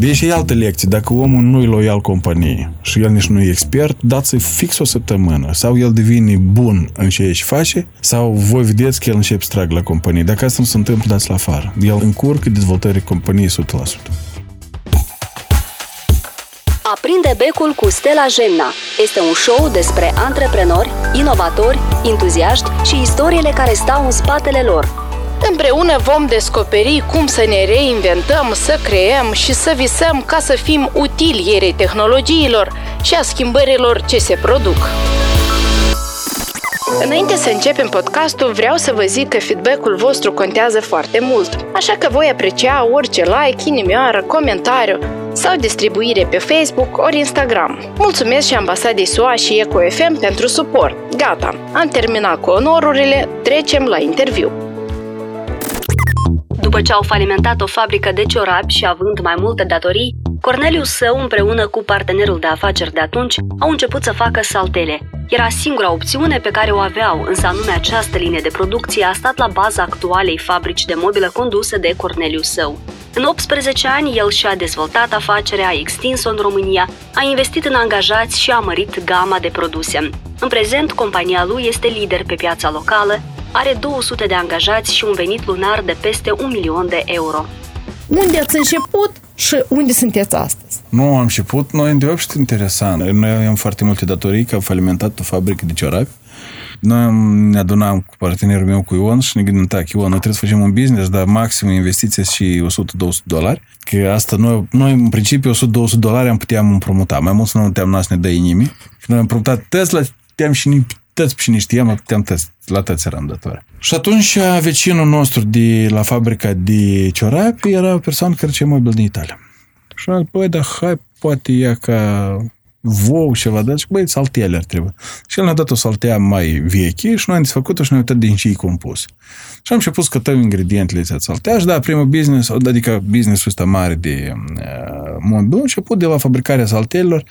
Deci e altă lecție. Dacă omul nu e loial companiei și el nici nu e expert, dați-i fix o săptămână. Sau el devine bun în ce își face, sau voi vedeți că el începe să trag la companie. Dacă asta nu se întâmplă, dați la afară. El încurcă dezvoltării companiei 100%. Aprinde becul cu Stella Gemna este un show despre antreprenori, inovatori, entuziaști și istoriile care stau în spatele lor. Împreună vom descoperi cum să ne reinventăm, să creăm și să visăm ca să fim utili ierei tehnologiilor și a schimbărilor ce se produc. Înainte să începem podcastul, vreau să vă zic că feedback-ul vostru contează foarte mult, așa că voi aprecia orice like, inimioară, comentariu sau distribuire pe Facebook ori Instagram. Mulțumesc și ambasadei SUA și EcoFM pentru suport. Gata, am terminat cu onorurile, trecem la interviu. După ce au falimentat o fabrică de ciorapi și având mai multe datorii, Cornelius său împreună cu partenerul de afaceri de atunci au început să facă saltele. Era singura opțiune pe care o aveau, însă anume această linie de producție a stat la baza actualei fabrici de mobilă conduse de Cornelius său. În 18 ani, el și-a dezvoltat afacerea, a extins-o în România, a investit în angajați și a mărit gama de produse. În prezent, compania lui este lider pe piața locală, are 200 de angajați și un venit lunar de peste un milion de euro. Unde ați început și unde sunteți astăzi? Nu am început, noi de și interesant. Noi avem foarte multe datorii, că am falimentat o fabrică de ciorapi. Noi ne adunam cu partenerul meu, cu Ion, și ne gândim, tak, Ion, noi trebuie să facem un business, dar maxim investiție și 100-200 dolari. Că asta noi, noi în principiu, 100-200 dolari am putea împrumuta. Mai mult să nu puteam să ne dă nimeni. Noi am împrumutat Tesla, puteam și tăți și ne știam, puteam tăți, la tăți eram datori. Și atunci vecinul nostru de la fabrica de ciorapi era o persoană care ce mobil din Italia. Și am băi, dar hai, poate ia ca vou ceva, dar băi, saltele ar trebui. Și el ne-a dat o saltea mai veche și noi am desfăcut-o și ne-a uitat din ce compus. Și am început să cătăm ingredientele de saltea și da, primul business, adică businessul ăsta mare de uh, mobil, a început de la fabricarea saltelelor,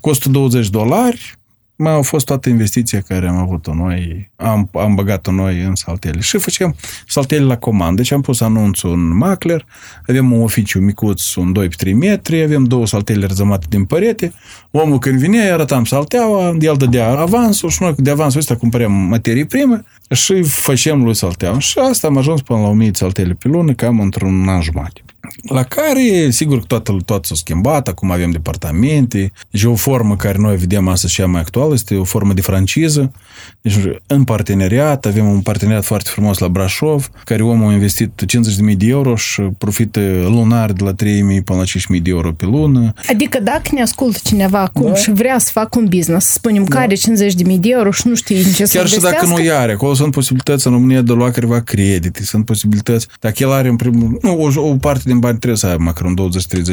costul 20 dolari, mai au fost toată investiția care am avut-o noi, am, am băgat-o noi în saltele. Și făceam saltele la comandă. Deci am pus anunțul în macler, avem un oficiu micuț, un 2 3 metri, avem două saltele răzămate din părete. Omul când vine, arătam salteaua, el dădea avansul și noi de avansul ăsta cumpăream materii prime și facem lui salteaua. Și asta am ajuns până la 1000 saltele pe lună, cam într-un an jumate. La care, sigur, toată, toată s-a schimbat, acum avem departamente, deci o formă care noi vedem astăzi cea mai actuală este o formă de franciză, deci în parteneriat, avem un parteneriat foarte frumos la Brașov, care omul a investit 50.000 de euro și profită lunar de la 3.000 până la 5.000 de euro pe lună. Adică dacă ne ascultă cineva acum da. și vrea să facă un business, să spunem da. că are 50.000 de euro și nu știe ce Chiar și dacă nu are, acolo sunt posibilități în România de a lua careva credite, sunt posibilități, dacă el are în primul, nu, o, o parte din bani trebuie să aibă măcar un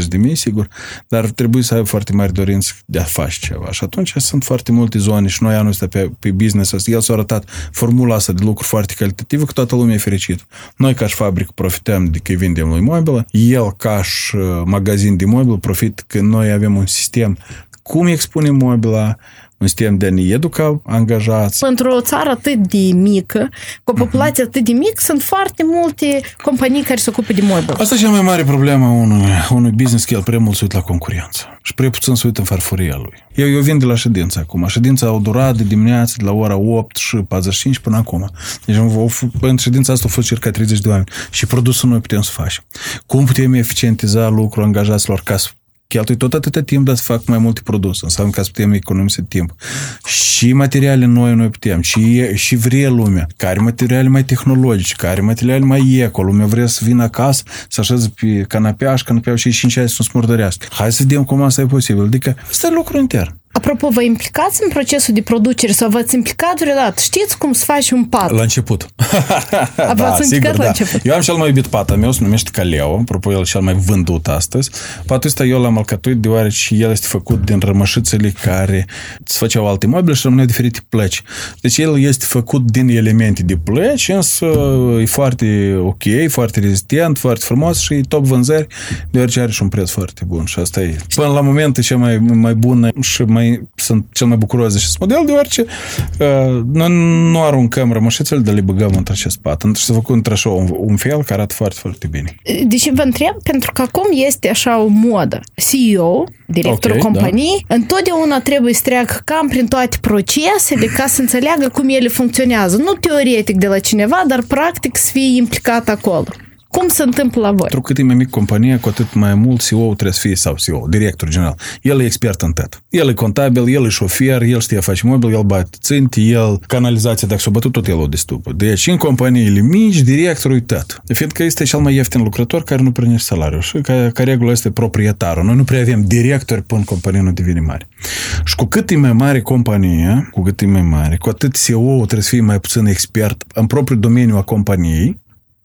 20-30 de mii, sigur, dar trebuie să aibă foarte mari dorinți de a face ceva. Și atunci sunt foarte multe zone și noi anul ăsta pe, pe business ăsta, el s-a arătat formula asta de lucru foarte calitativă, că toată lumea e fericită. Noi ca și fabrică profităm de că vindem lui mobilă, el ca și uh, magazin de mobil profit că noi avem un sistem cum expunem mobila, un sistem de a ne educa angajați. Pentru o țară atât de mică, cu o populație uh-huh. atât de mică, sunt foarte multe companii care se ocupă de mobil. Asta e cea mai mare problemă a unui, unui business, că el prea mult se uită la concurență și prea puțin se uită în farfuria lui. Eu, eu vin de la ședință acum. Ședința a durat de dimineață de la ora 8 și 45 până acum. Deci în ședința asta a fost circa 30 de oameni și produsul noi putem să facem. Cum putem eficientiza lucrul angajaților ca să cheltui tot atâta timp, dar să fac mai multe produse. Înseamnă că să putem economisi timp. Și materiale noi noi putem, și, și vrea lumea. Care materiale mai tehnologice, care materiale mai eco. Lumea vrea să vină acasă, să așeze pe canapea și canapea și 5 ani să nu smurdărească. Hai să vedem cum asta e posibil. Adică, ăsta e lucru intern. Apropo, vă implicați în procesul de producere sau v-ați implicat vreodată? Știți cum să faci un pat? La început. A, da, v-ați sigur, la da. început? Eu am cel mai iubit pat al meu, se numește Caleo, apropo, el cel mai vândut astăzi. Patul ăsta eu l-am alcătuit deoarece el este făcut din rămășițele care se făceau alte mobile și rămâneau diferite plăci. Deci el este făcut din elemente de plăci, însă e foarte ok, foarte rezistent, foarte frumos și e top vânzări, deoarece are și un preț foarte bun și asta e. Până la momentul cea mai, mai bună și mai mai, sunt cel mai bucuros de acest model, deoarece uh, noi nu aruncăm rămășițele, dar le băgăm într acest pat. Și să făcut într-așa un, un fel care arată foarte, foarte bine. Deci vă întreb, pentru că acum este așa o modă. CEO, directorul Ok, da. companiei, întotdeauna trebuie să treacă cam prin toate procesele ca să înțeleagă cum ele funcționează. Nu teoretic de la cineva, dar practic să fie implicat acolo. Cum se întâmplă la voi? Pentru cât e mai mic compania, cu atât mai mult CEO trebuie să fie, sau CEO, director general. El e expert în tot. El e contabil, el e șofer, el știe face mobil, el bate ținti, el canalizația, dacă s-o bătut, tot el o destupă. Deci, în companiile mici, directorul e tot. Fiindcă este cel mai ieftin lucrător care nu primește salariu și ca, ca regulă este proprietarul. Noi nu prea avem directori până compania nu devine mare. Și cu cât e mai mare compania, cu cât e mai mare, cu atât CEO trebuie să fie mai puțin expert în propriul domeniu a companiei,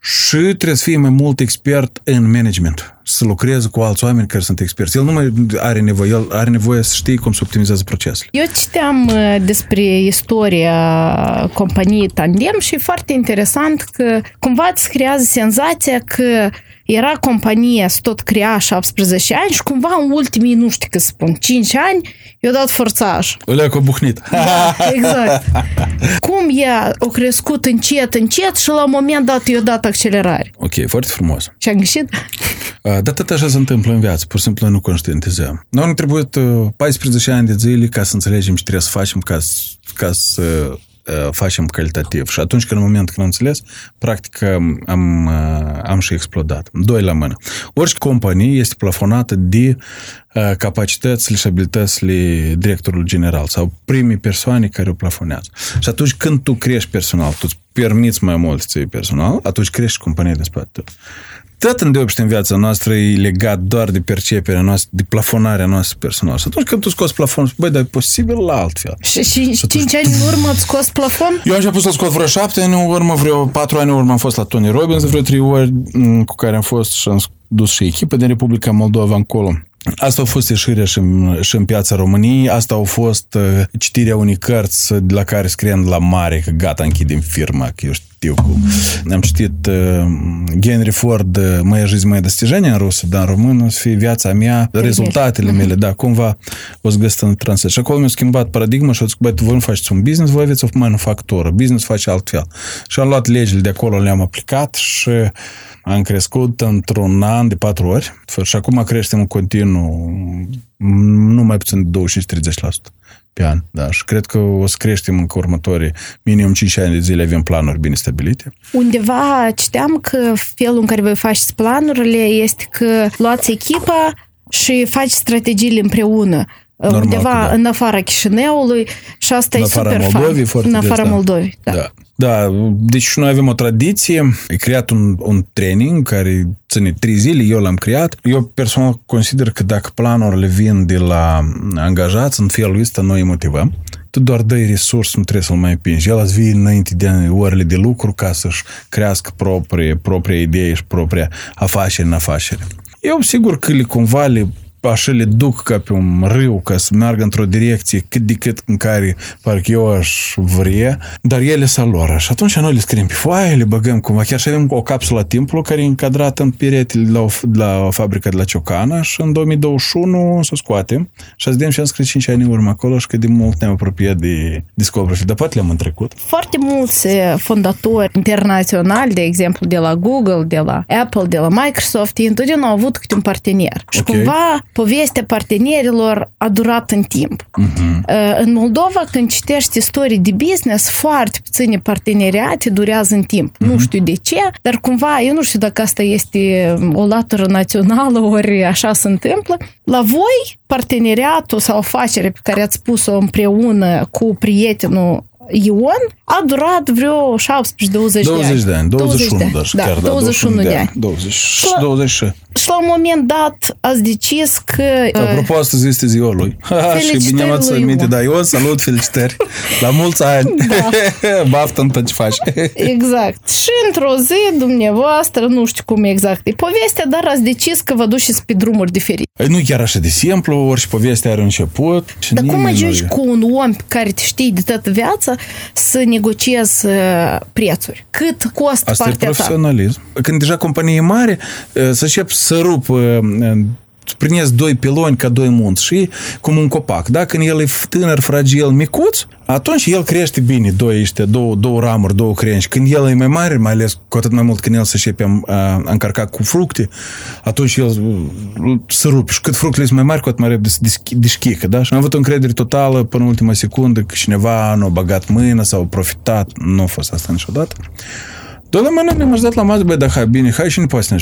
și trebuie să fie mai mult expert în management, să lucreze cu alți oameni care sunt experți. El nu mai are nevoie, el are nevoie să știe cum să optimizează procesele. Eu citeam uh, despre istoria companiei Tandem și e foarte interesant că cumva îți creează senzația că era compania să tot crea 17 ani și cumva în ultimii, nu știu cât spun, 5 ani, i-a dat forțaj. Ăla cu buhnit. Da, exact. Cum ea a crescut încet, încet și la un moment dat i-a dat accelerare. Ok, foarte frumos. Și am greșit? Uh, Dar tot așa se întâmplă în viață, pur și simplu noi nu conștientizăm. Noi ne trebuie 14 ani de zile ca să înțelegem ce trebuie să facem ca să, ca să uh, facem calitativ. Și atunci când în momentul când am înțeles, practic am, am, uh, am și explodat. Doi la mână. Orice companie este plafonată de uh, capacitățile și abilitățile directorului general sau primii persoane care o plafonează. Și atunci când tu crești personal, tu îți permiți mai mult să iei personal, atunci crești compania de spate tău. Tot îndeopște în viața noastră e legat doar de perceperea noastră, de plafonarea noastră personală. Și atunci când tu scoți plafonul, băi, dar e posibil la altfel. Și, și 5 ani în urmă ați scos plafon? Eu am început să-l scot vreo șapte ani în urmă, vreo patru ani în urmă am fost la Tony Robbins, vreo trei ori m, cu care am fost și am dus și echipă din Republica Moldova încolo. Asta a fost ieșirea și în, și în piața României, asta a fost uh, citirea unei cărți de la care scriem la mare că gata, închidem firma, că eu știu cum. Am citit uh, Henry Ford, uh, Моя жизнь, мои достижения în rusă, dar în română o să fie viața mea, rezultatele mele, da, cumva o să găsesc în translate. Și acolo mi-a schimbat paradigma și au zis, băi, tu voi nu faceți un business, voi aveți o manufactură, business face altfel. Și am luat legile de acolo, le-am aplicat și am crescut într-un an de patru ori și acum creștem în continuu nu mai puțin de 25-30% pe an. Da. Și cred că o să creștem în următorii minim 5 ani de zile avem planuri bine stabilite. Undeva citeam că felul în care voi faceți planurile este că luați echipa și faci strategiile împreună. Normal undeva că da. în afara Chișinăului și asta În e afara super Moldovei, fain. foarte În des, afara da. Moldovei, da. Da. Da, deci noi avem o tradiție, e creat un, un training care ține trei zile, eu l-am creat. Eu personal consider că dacă planurile vin de la angajați, în felul ăsta noi îi motivăm. Tu doar dai resurs, nu trebuie să-l mai împingi. El îți vine înainte de orele de lucru ca să-și crească proprie, propria idee și propria afacere în afacere. Eu sigur că le cumva le așa le duc ca pe un râu ca să meargă într-o direcție cât de cât în care parcă eu aș vrea, dar ele sunt lor. Și atunci noi le scriem pe foaie, le băgăm cumva. Chiar și avem o capsulă timpului care e încadrată în peretele de la, o, de la o fabrică de la Ciocana și în 2021 să o scoatem și să vedem și am scris 5 ani în urmă acolo și cât de mult ne-am apropiat de Discovery. Dar poate le-am întrecut. Foarte mulți eh, fondatori internaționali, de exemplu, de la Google, de la Apple, de la Microsoft, ei întotdeauna au avut câte un partener. Și Ok. cumva povestea partenerilor a durat în timp. Mhm. Uh, În Moldova, când citești istorii de business, foarte puține parteneriate durează în timp. Mhm. Nu știu de ce, dar cumva, eu nu știu dacă asta este o latură națională, ori așa se întâmplă. La voi, parteneriatul sau afacerea pe care ați pus-o împreună cu prietenul Ion a durat vreo 17-20 de 20 ani. de ani, 21 de dar da, chiar, da, 21 de ani. 20, La- 20. Și la un moment dat ați decis că... Apropo, astăzi este ziua lui. și Felicitări bine m-ați lui aminte, Ion. da, eu salut, felicitări. La mulți ani. Da. Baftă în tot ce faci. Exact. Și într-o zi, dumneavoastră, nu știu cum exact e povestea, dar ați decis că vă duceți pe drumuri diferite. Păi nu e chiar așa de simplu, orice poveste are un început. Și Dar cum nimeni nu ajungi e- cu un om pe care te știi de toată viața să negociezi uh, prețuri? Cât costă Asta e partea ta? profesionalism. Când deja companie e mare, să încep să rup prinezi doi piloni ca doi munți și cum un copac. Da? Când el e tânăr, fragil, micuț, atunci el crește bine, doi ăștia, două, două ramuri, două crengi. Când el e mai mare, mai ales cu atât mai mult când el se începe a, a încărca cu fructe, atunci el se rupe. Și cât fructele sunt mai mari, cu atât mai repede se deschică. Da? Și am avut o încredere totală până în ultima secundă că cineva nu a băgat mâna sau a profitat. Nu a fost asta niciodată. Dar la mână ne-am dat la masă, băi, da, hai, bine, hai și ne poți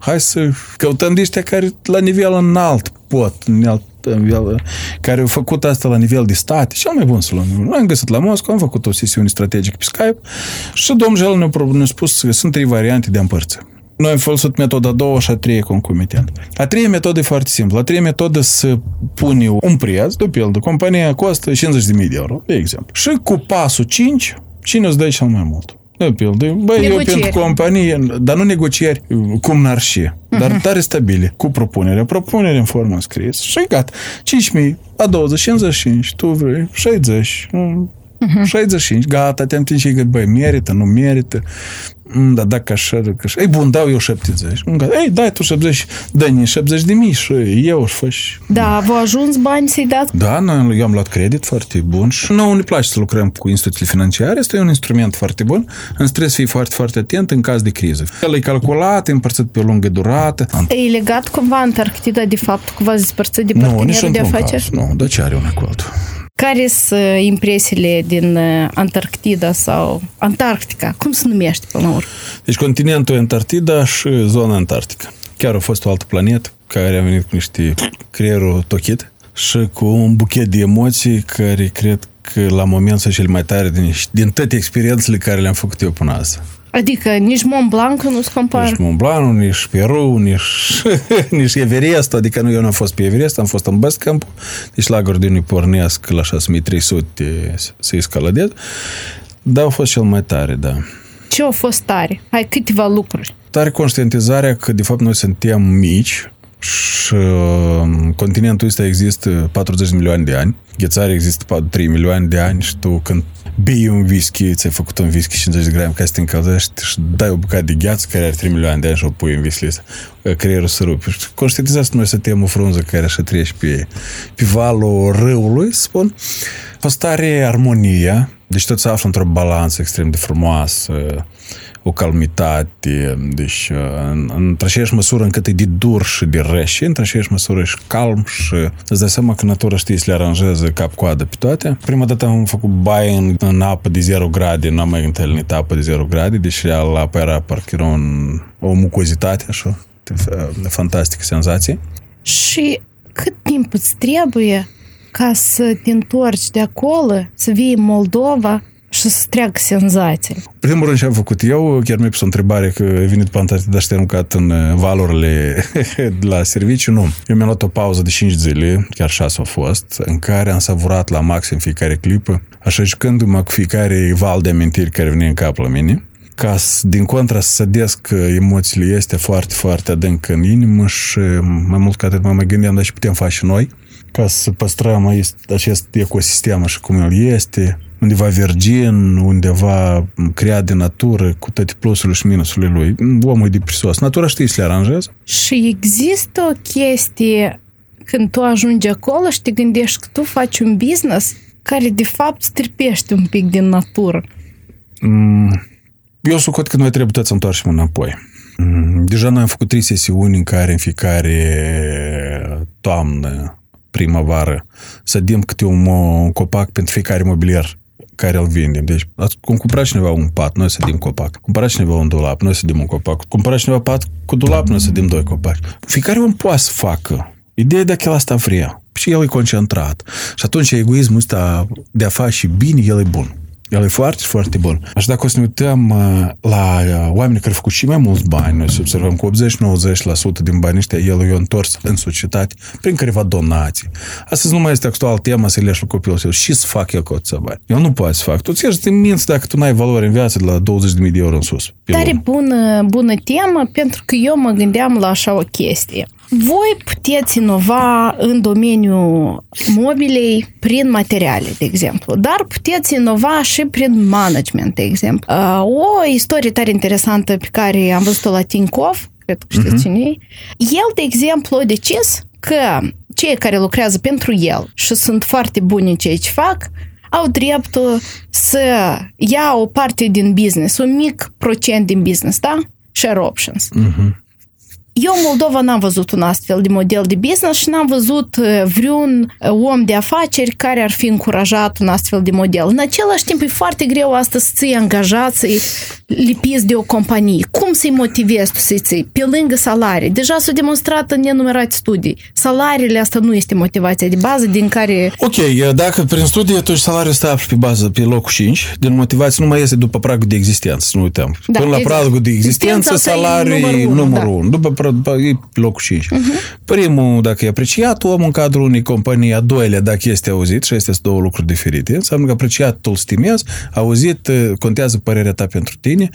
Hai să căutăm de ăștia care la nivel înalt pot, înalt, nivel, care au făcut asta la nivel de state. Cel mai bun să luăm. Am găsit la Moscova, am făcut o sesiune strategică pe Skype și domnul Jel ne-a, ne spus că sunt trei variante de împărți. Noi am folosit metoda a doua și a treia concomitent. A treia metodă e foarte simplă. A treia metodă să pune un preț, de pildă, compania costă 50.000 de euro, de exemplu. Și cu pasul 5, cine îți dă cel mai mult? De pildă, băi, eu pentru companie, dar nu negocieri cum n-ar și, dar uh-huh. tare stabile, cu propunere. Propunere în formă scris și gata. 5.000, a 20, 55, tu vrei 60, uh-huh. 65, gata, te-am și băi, merită, nu merită. Mm, da, dacă așa, dacă așa. Ei, bun, dau eu 70. Ei, dai tu 70, dă-ne 70 de mii și eu își faci. Da, v-au ajuns bani să-i dați? Da, noi, eu am luat credit foarte bun și nouă ne place să lucrăm cu instituțiile financiare. Este un instrument foarte bun. În stres fii foarte, foarte atent în caz de criză. El e calculat, e împărțit pe o lungă durată. E legat cumva Antarctida de fapt că v-ați despărțit de partenerul de afaceri? Nu, dar ce are una cu altul? Care sunt impresiile din Antarctida sau Antarctica? Cum se numește până la urmă? Deci continentul Antarctida și zona Antarctica. Chiar a fost o altă planetă care a venit cu niște creierul tochit și cu un buchet de emoții care cred că la moment sunt cele mai tare din, din toate experiențele care le-am făcut eu până azi. Adică nici Mont Blanc nu se compară? Nici Mont Blanc, nici Peru, nici, nici Everest. Adică nu, eu nu am fost pe Everest, am fost în Basecamp. Deci laguri de unui pornesc la 6300 să escaladez. Dar au fost cel mai tare, da. Ce au fost tare? Hai, câteva lucruri. Tare conștientizarea că, de fapt, noi suntem mici și uh, continentul ăsta există 40 de milioane de ani. Ghețarea există 3 milioane de ani și tu când bei un whisky, ți-ai făcut un whisky 50 de grame ca să te încălzești și dai o bucată de gheață care are 3 milioane de ani și o pui în whisky creierul să rupe. Conștientizați noi să tem o frunză care așa trece pe, pe valul râului, spun. A fost tare armonia, deci tot se află într-o balanță extrem de frumoasă, o calmitate, deci în, într aceeași măsură încât e de dur și de reșe, într aceeași măsură și calm și îți dai seama că natura știi să le aranjeze cap-coadă pe toate. Prima dată am făcut baie în, în apă de 0 grade, nu am mai întâlnit apă de 0 grade, deci real apă era parcă era un, o mucozitate, așa, fantastică senzație. Și cât timp îți trebuie ca să te întorci de acolo, să vii în Moldova și să treacă senzații. Primul rând ce am făcut eu, chiar mi-a pus o întrebare că ai venit pe Antarctica și te aruncat în uh, valurile la serviciu, nu. Eu mi-am luat o pauză de 5 zile, chiar 6 au fost, în care am savurat la maxim fiecare clipă, așa jucându-mă cu fiecare val de amintiri care vine în cap la mine ca din contra să sădesc emoțiile este foarte, foarte adânc în inimă și mai mult ca atât mă mai gândeam, dar și putem face noi ca să păstrăm acest ecosistem așa cum el este, undeva virgin, undeva creat de natură, cu toate plusurile și minusurile lui. Omul e depresos. Natura știe să le aranjează. Și există o chestie când tu ajungi acolo și te gândești că tu faci un business care de fapt stripește un pic din natură. Mm, eu sucot că noi trebuie tot să întoarcem înapoi. Mm, deja noi am făcut trei sesiuni în care în fiecare toamnă, primăvară, sădim câte un, un copac pentru fiecare mobilier care îl vindem. Deci, cum cumpăra cineva un pat, noi să din copac. Cumpăra cineva un dulap, noi să din un copac. Cumpăra cineva pat cu dulap, noi să din doi copaci. Fiecare om poate să facă. Ideea de că el asta vrea. Și el e concentrat. Și atunci egoismul ăsta de a face bine, el e bun. El e foarte, foarte bun. Așa dacă o să ne uităm uh, la uh, oameni care au făcut și mai mulți bani, noi să observăm că 80-90% din banii ăștia el i-a întors în societate prin careva donații. Astăzi nu mai este actual tema să le copilul său și să fac el cu atâția bani. El nu poate să fac. Tu ți ești minți dacă tu n-ai valoare în viață de la 20.000 de euro în sus. Tare bună, bună temă, pentru că eu mă gândeam la așa o chestie. Voi puteți inova în domeniul mobilei prin materiale, de exemplu, dar puteți inova și prin management, de exemplu. O istorie tare interesantă pe care am văzut-o la Tinkoff cred că știți uh-huh. cine e. El, de exemplu, a decis că cei care lucrează pentru el și sunt foarte buni în ceea ce fac, au dreptul să ia o parte din business, un mic procent din business, da? Share options. Uh-huh. Eu în Moldova n-am văzut un astfel de model de business și n-am văzut uh, vreun uh, om de afaceri care ar fi încurajat un astfel de model. În același timp, e foarte greu astăzi să ții angajat, să-i lipiți de o companie. Cum să-i motivezi tu să-i ții? Pe lângă salarii. Deja s-a demonstrat în nenumărate studii. Salariile asta nu este motivația de bază din care... Ok, dacă prin studii atunci salariul stă pe bază pe locul 5, din motivație nu mai este după pragul de existență, să nu uităm. Da, Până la exact. pragul de existență, salariul e numărul 1. Da. După e locul 5. Uh-huh. Primul, dacă e apreciat om în cadrul unei companii, a doilea, dacă este auzit, și astea sunt două lucruri diferite, înseamnă că apreciatul stimez, auzit, contează părerea ta pentru tine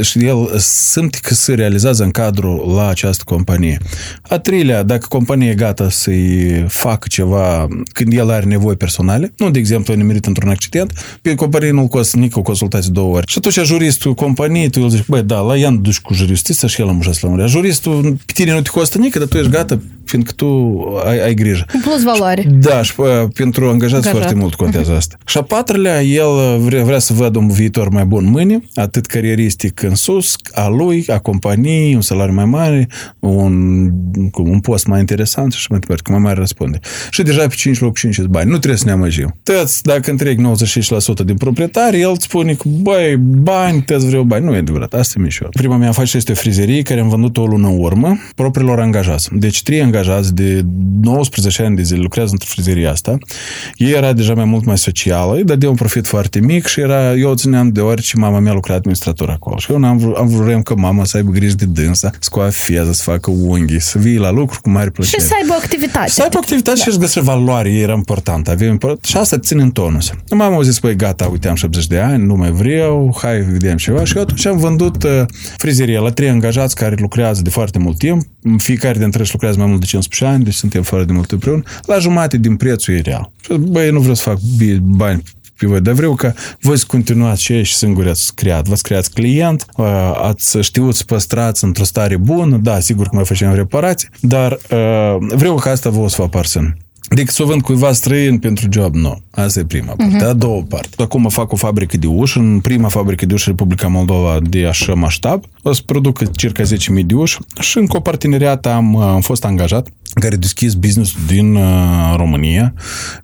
și el simte că se realizează în cadrul la această companie. A treilea, dacă compania e gata să-i facă ceva când el are nevoi personale, nu, de exemplu, a nimerit într-un accident, pe companie nu-l costă nici o consultație două ori. Și atunci juristul companiei, tu îl zici, băi, da, la ea nu duci cu juristul și el am la murea. Juristul pe tine nu te costă nici, dar tu ești gata fiindcă tu ai, ai grijă. Plus valoare. Da, și pentru angajați Angajat. foarte mult contează uh-huh. asta. Și a patrulea, el vrea, vrea să vadă un viitor mai bun mâine, atât carieristic în sus, a lui, a companiei, un salariu mai mare, un, un post mai interesant și mai departe, cu mai mare răspunde. Și deja pe 5 loc 5 bani. Nu trebuie să ne amăjim. Tăți, dacă întreg 95% din proprietari, el îți spune că, băi, bani, tăți vreau bani. Nu e adevărat, asta e mișor. Prima mea afacere este o frizerie care am vândut o lună în urmă propriilor angajați. Deci trei angajați de 19 ani de zile lucrează într-o frizerie asta. Ei era deja mai mult mai socială, dar de un profit foarte mic și era, eu o țineam de orice mama mea lucra administrator acolo. Și eu am, vrut, am vrut că mama să aibă grijă de dânsa, să coafeze, să facă unghii, să vii la lucru cu mare plăcere. Și să aibă o activitate. Să aibă o activitate da. și să găsește valoare, era important. Avem important. Și asta ține în tonus. Mama a zis, păi gata, uite, am 70 de ani, nu mai vreau, hai, vedem ceva. Și eu atunci am vândut uh, frizeria la trei angajați care lucrează de foarte mult timp. Fiecare dintre ei lucrează mai mult de 15 ani, deci suntem fără de mult împreună, la jumate din prețul e real. Băi, nu vreau să fac bani pe voi, dar vreau ca voi să continuați ce și singuri ați creat. V-ați creat client, ați știut să păstrați într-o stare bună, da, sigur că mai facem reparații, dar vreau ca asta vă o să vă aparțin decât să o vând cuiva străin pentru job, nu. Asta e prima parte. Uh-huh. A doua parte. Acum fac o fabrică de uși. În prima fabrică de uși Republica Moldova de așa maștab, o să produc circa 10.000 de uși și încă o parteneriat am, am fost angajat care deschis business din uh, România.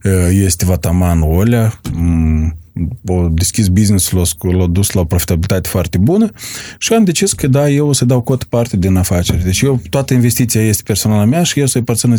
Uh, este Vataman Olea, um, o deschis business-ul, l-a dus la o profitabilitate foarte bună și am decis că da, eu o să dau cot parte din afacere. Deci eu, toată investiția este personală mea și eu să-i părțină 10%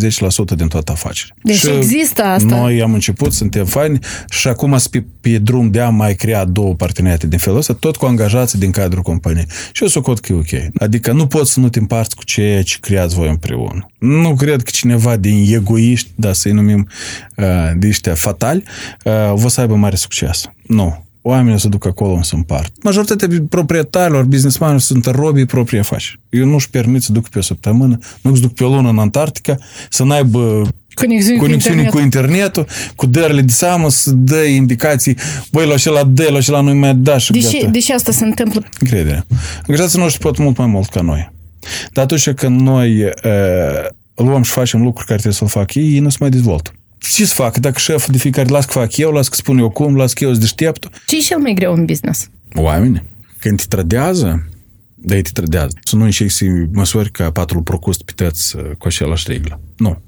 din toată afacerea. Deci și există asta. Noi am început, suntem faini și acum pe, pe drum de a mai crea două parteneriate din felul ăsta, tot cu angajații din cadrul companiei. Și eu să cot că e ok. Adică nu poți să nu te împarți cu ceea ce creați voi împreună. Nu cred că cineva din egoiști, da, să-i numim uh, de ăștia fatali, uh, vă să aibă mare succes. Nu. Oamenii se duc acolo să împart. Majoritatea proprietarilor, businessmanilor sunt robii proprii afaceri. Eu nu-și permit să duc pe o săptămână, nu-și duc pe o lună în Antarctica, să n-aibă conexiuni, conexiuni cu, internetul, cu dările de seamă, să dă indicații, băi, la acela dă, la acela nu mai da și deși, gata. Deși asta se întâmplă? Încredere. Angajații noștri pot mult mai mult ca noi. Dar atunci când noi uh, luăm și facem lucruri care trebuie să-l fac ei, ei nu se mai dezvoltă ce să fac? Dacă șeful de fiecare las că fac eu, las că spun eu cum, las că eu sunt deșteptul. Ce e cel mai greu în business? Oameni. Când te trădează, da, te trădează. Să nu încerci să măsori ca patrul procust pități uh, cu același reglă. Nu.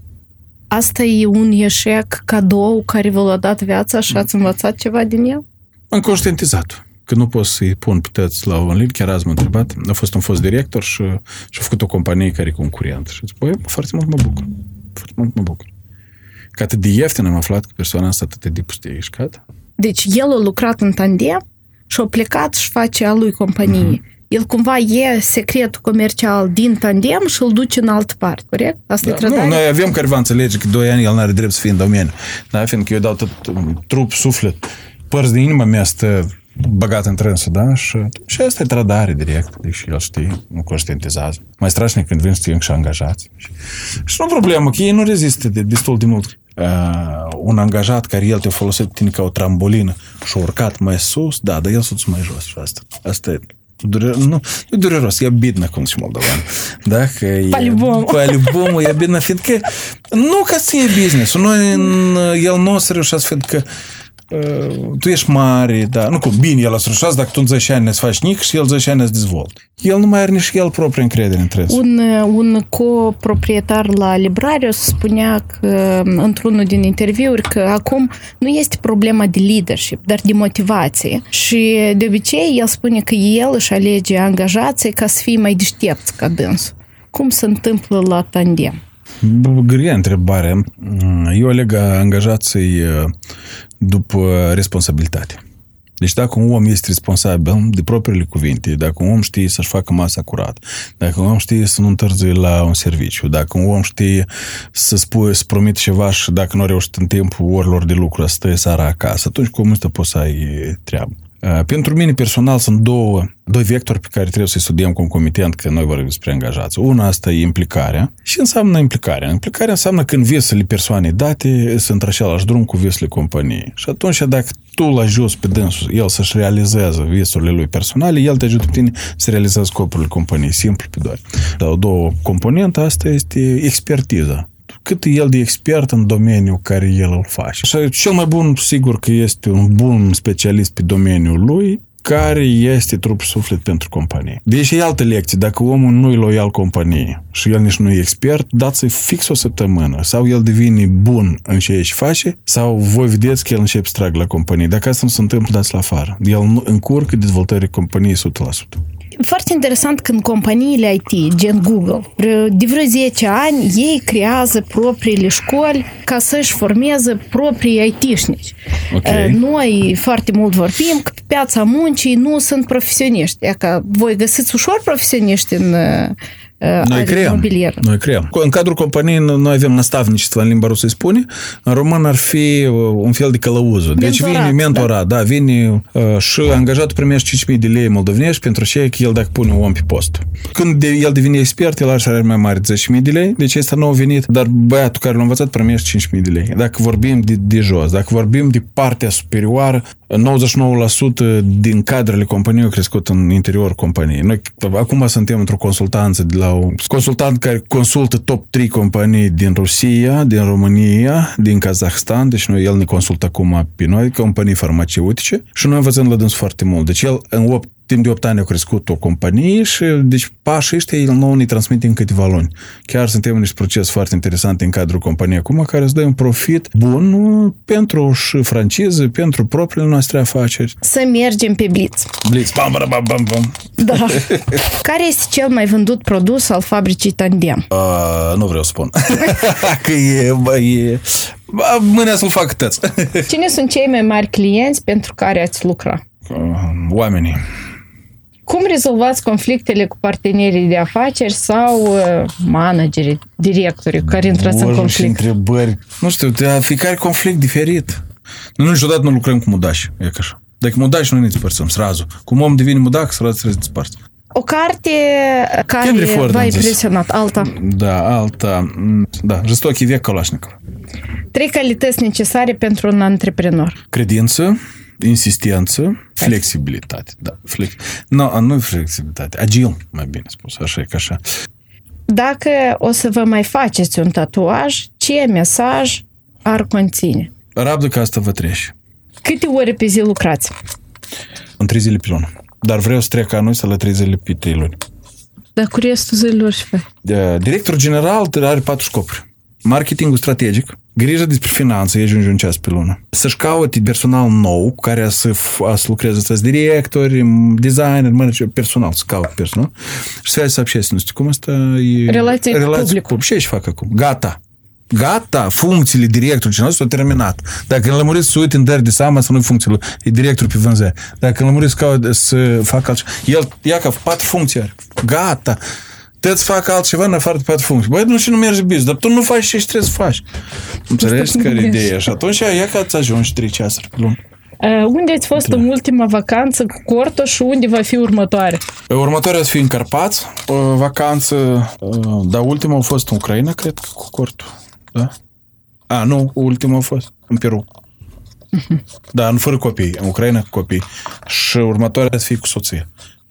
Asta e un eșec cadou care v-a dat viața și ați învățat ceva din el? Am conștientizat că nu pot să-i pun pități la un Că chiar azi m-a întrebat, a fost un fost director și, și a făcut o companie care e concurent. Și zic, băi, foarte mult mă bucur. Foarte mult mă bucur că atât de ieftin am aflat că persoana asta atât de pustișcat. Deci el a lucrat în tandem și a plecat și face a lui companie. Mm-hmm. El cumva e secretul comercial din tandem și îl duce în altă parte, corect? Asta da. Nu, noi avem careva înțelege că doi ani el n-are drept să fie în domeniu. Da, fiindcă eu dau tot trup, suflet, părți de inima mea stă băgat în trânsul, da? Și, și asta e trădare direct, deci el știe, nu conștientizează. Mai strașnic când vin să și angajați. Și, și nu problemă, că ei nu rezistă de, destul de mult uh, un angajat care el te folosește tine ca o trambolină și a urcat mai sus, da, dar el sus mai jos și asta. Asta e Dure, nu, e dureros, e bidnă, cum și moldovan. Da? Că e, По-любому. По-любому e bidnă, fiindcă nu ca să e business noi, în, el nu o să reușească, fiindcă uh, tu ești mare, da, nu cum, bine, el a să reușească, dacă tu în 10 ani ne faci nic și el 10 ani ne dezvolt. El nu mai are nici el proprie încredere în trebuie. Un, un coproprietar la Librarius spunea că, într-unul din interviuri că acum nu este problema de leadership, dar de motivație. Și de obicei el spune că el își alege angajații ca să fie mai deștepți ca dânsul. Cum se întâmplă la tandem? Grea întrebare. Eu aleg angajații după responsabilitate. Deci dacă un om este responsabil de propriile cuvinte, dacă un om știe să-și facă masa curat, dacă un om știe să nu întârzie la un serviciu, dacă un om știe să spui, să promite ceva și dacă nu a reușit în timpul orilor de lucru să stă seara acasă, atunci cum ăsta poți să ai treabă. Pentru mine personal sunt două, doi vectori pe care trebuie să-i studiem concomitent când noi vorbim despre angajați. Una asta e implicarea. Și înseamnă implicarea? Implicarea înseamnă când visele persoanei date sunt într același drum cu visele companiei. Și atunci dacă tu l ajuți pe dânsul, el să-și realizeze visurile lui personale, el te ajută pe tine să realizezi scopurile companiei, simplu pe doar. Dar două componente, asta este expertiza cât e el de expert în domeniul care el îl face. Și cel mai bun, sigur că este un bun specialist pe domeniul lui, care este trup și suflet pentru companie. Deci e altă lecție. Dacă omul nu e loial companiei și el nici nu e expert, dați-i fix o săptămână. Sau el devine bun în ce își face, sau voi vedeți că el începe să trag la companie. Dacă asta nu se întâmplă, dați la afară. El nu încurcă dezvoltării companiei 100% foarte interesant când companiile IT, gen Google, de vreo 10 ani, ei creează propriile școli ca să-și formeze proprii IT-șnici. Okay. Noi foarte mult vorbim că pe piața muncii nu sunt profesioniști. E că voi găsiți ușor profesioniști în noi creăm. Noi creăm. În cadrul companiei noi avem nastavnictvo în limba rusă spune. În român ar fi un fel de călăuză. Deci vine mentorat, da, da vine uh, și angajatul primește 5.000 de lei moldovenești pentru ce el dacă pune un om pe post. Când de, el devine expert, el are mai mare de 10.000 de lei, deci este nou venit, dar băiatul care l-a învățat primește 5.000 de lei. Dacă vorbim de, de jos, dacă vorbim de partea superioară, 99% din cadrele companiei au crescut în interior companiei. Noi acum suntem într-o consultanță de la un consultant care consultă top 3 companii din Rusia, din România, din Kazahstan, deci noi, el ne consultă acum pe noi, companii farmaceutice și noi învățăm la dâns foarte mult. Deci el în 8 timp de 8 ani a crescut o companie și deci pașii ăștia el nou ne transmite în câteva luni. Chiar suntem în niște proces foarte interesante în cadrul companiei acum care îți dă un profit bun pentru și franciză, pentru propriile noastre afaceri. Să mergem pe Blitz. Blitz, bam, bam, bam, bam, bam. Da. care este cel mai vândut produs al fabricii Tandem? Uh, nu vreau să spun. că e, bă, e... Mâine să-l fac tăți. Cine sunt cei mai mari clienți pentru care ați lucra? Uh, oamenii. Cum rezolvați conflictele cu partenerii de afaceri sau uh, managerii, directorii care intrați în conflict? întrebări. Nu știu, de fiecare conflict diferit. Noi niciodată nu lucrăm cu mudași, e ca așa. Dacă mudași, noi ne despărțăm, srazu. Cum om devine mudac, srazu trebuie să despărți. O carte care v-a impresionat, alta? Da, alta, da, Жестокий век Калашников. Trei calități necesare pentru un antreprenor. Credință, insistență, flexibilitate. Da, flex... no, nu flexibilitate, agil, mai bine spus, așa e ca așa. Dacă o să vă mai faceți un tatuaj, ce mesaj ar conține? Rabdă că asta vă trece. Câte ore pe zi lucrați? În trei zile pe lună. Dar vreau să trec anul să la trei zile pe trei luni. Dar cu restul zilelor și fai? Directorul general are patru scopuri. Marketingul strategic, grijă despre finanțe, ajunge un ceas pe lună. Să-și caute personal nou cu care să, să lucreze, să directori, designer, manager, personal, să caute personal și să să общественности. Cum asta e... Relații, Relații cu public. Ce își fac acum? Gata. Gata, funcțiile directorului general s-au terminat. Dacă îl lămuriți să uite în dări de seama, să nu funcțiile, e director pe vânzări. Dacă îl lămuriți să facă altceva, el ia ca patru funcții are. Gata te fac altceva în afară de patru funcții. Băi, nu și nu merge business, dar tu nu faci ce trebuie să faci. Înțelegi care e ideea? Și atunci ia că ați ajungi trei ceasuri pe lună. Uh, unde ați fost în ultima vacanță cu Corto și unde va fi următoare? Următoarea să fie în Carpați, o vacanță, uh, dar ultima a fost în Ucraina, cred, cu Corto. Da? A, nu, ultima a fost în Peru. Uh-huh. Da, în fără copii, în Ucraina cu copii. Și următoarea să fie cu soție.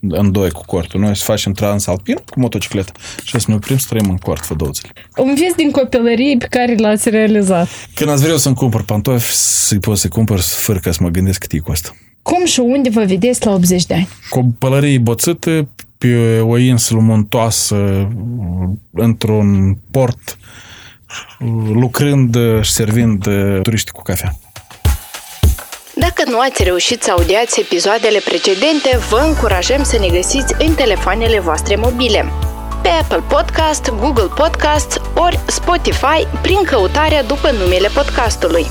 În doi cu cortul. Noi să facem transalpin cu motocicletă și să ne oprim să trăim în cort fă două zile. Un vis din copilărie pe care l-ați realizat. Când ați vreau să-mi cumpăr pantofi, să-i pot să-i cumpăr fără ca să mă gândesc cât e costă. Cum și unde vă vedeți la 80 de ani? Cu o pălărie boțită pe o insulă muntoasă într-un port lucrând și servind turiști cu cafea. Dacă nu ați reușit să audiați episoadele precedente, vă încurajăm să ne găsiți în telefoanele voastre mobile pe Apple Podcast, Google Podcast ori Spotify prin căutarea după numele podcastului.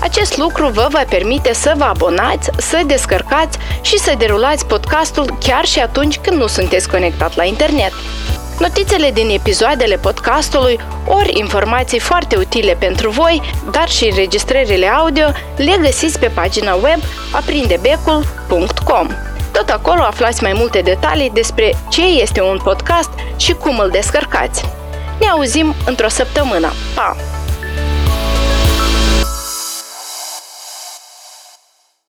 Acest lucru vă va permite să vă abonați, să descărcați și să derulați podcastul chiar și atunci când nu sunteți conectat la internet. Notițele din episoadele podcastului, ori informații foarte utile pentru voi, dar și înregistrările audio, le găsiți pe pagina web aprindebecul.com. Tot acolo aflați mai multe detalii despre ce este un podcast și cum îl descărcați. Ne auzim într-o săptămână. Pa!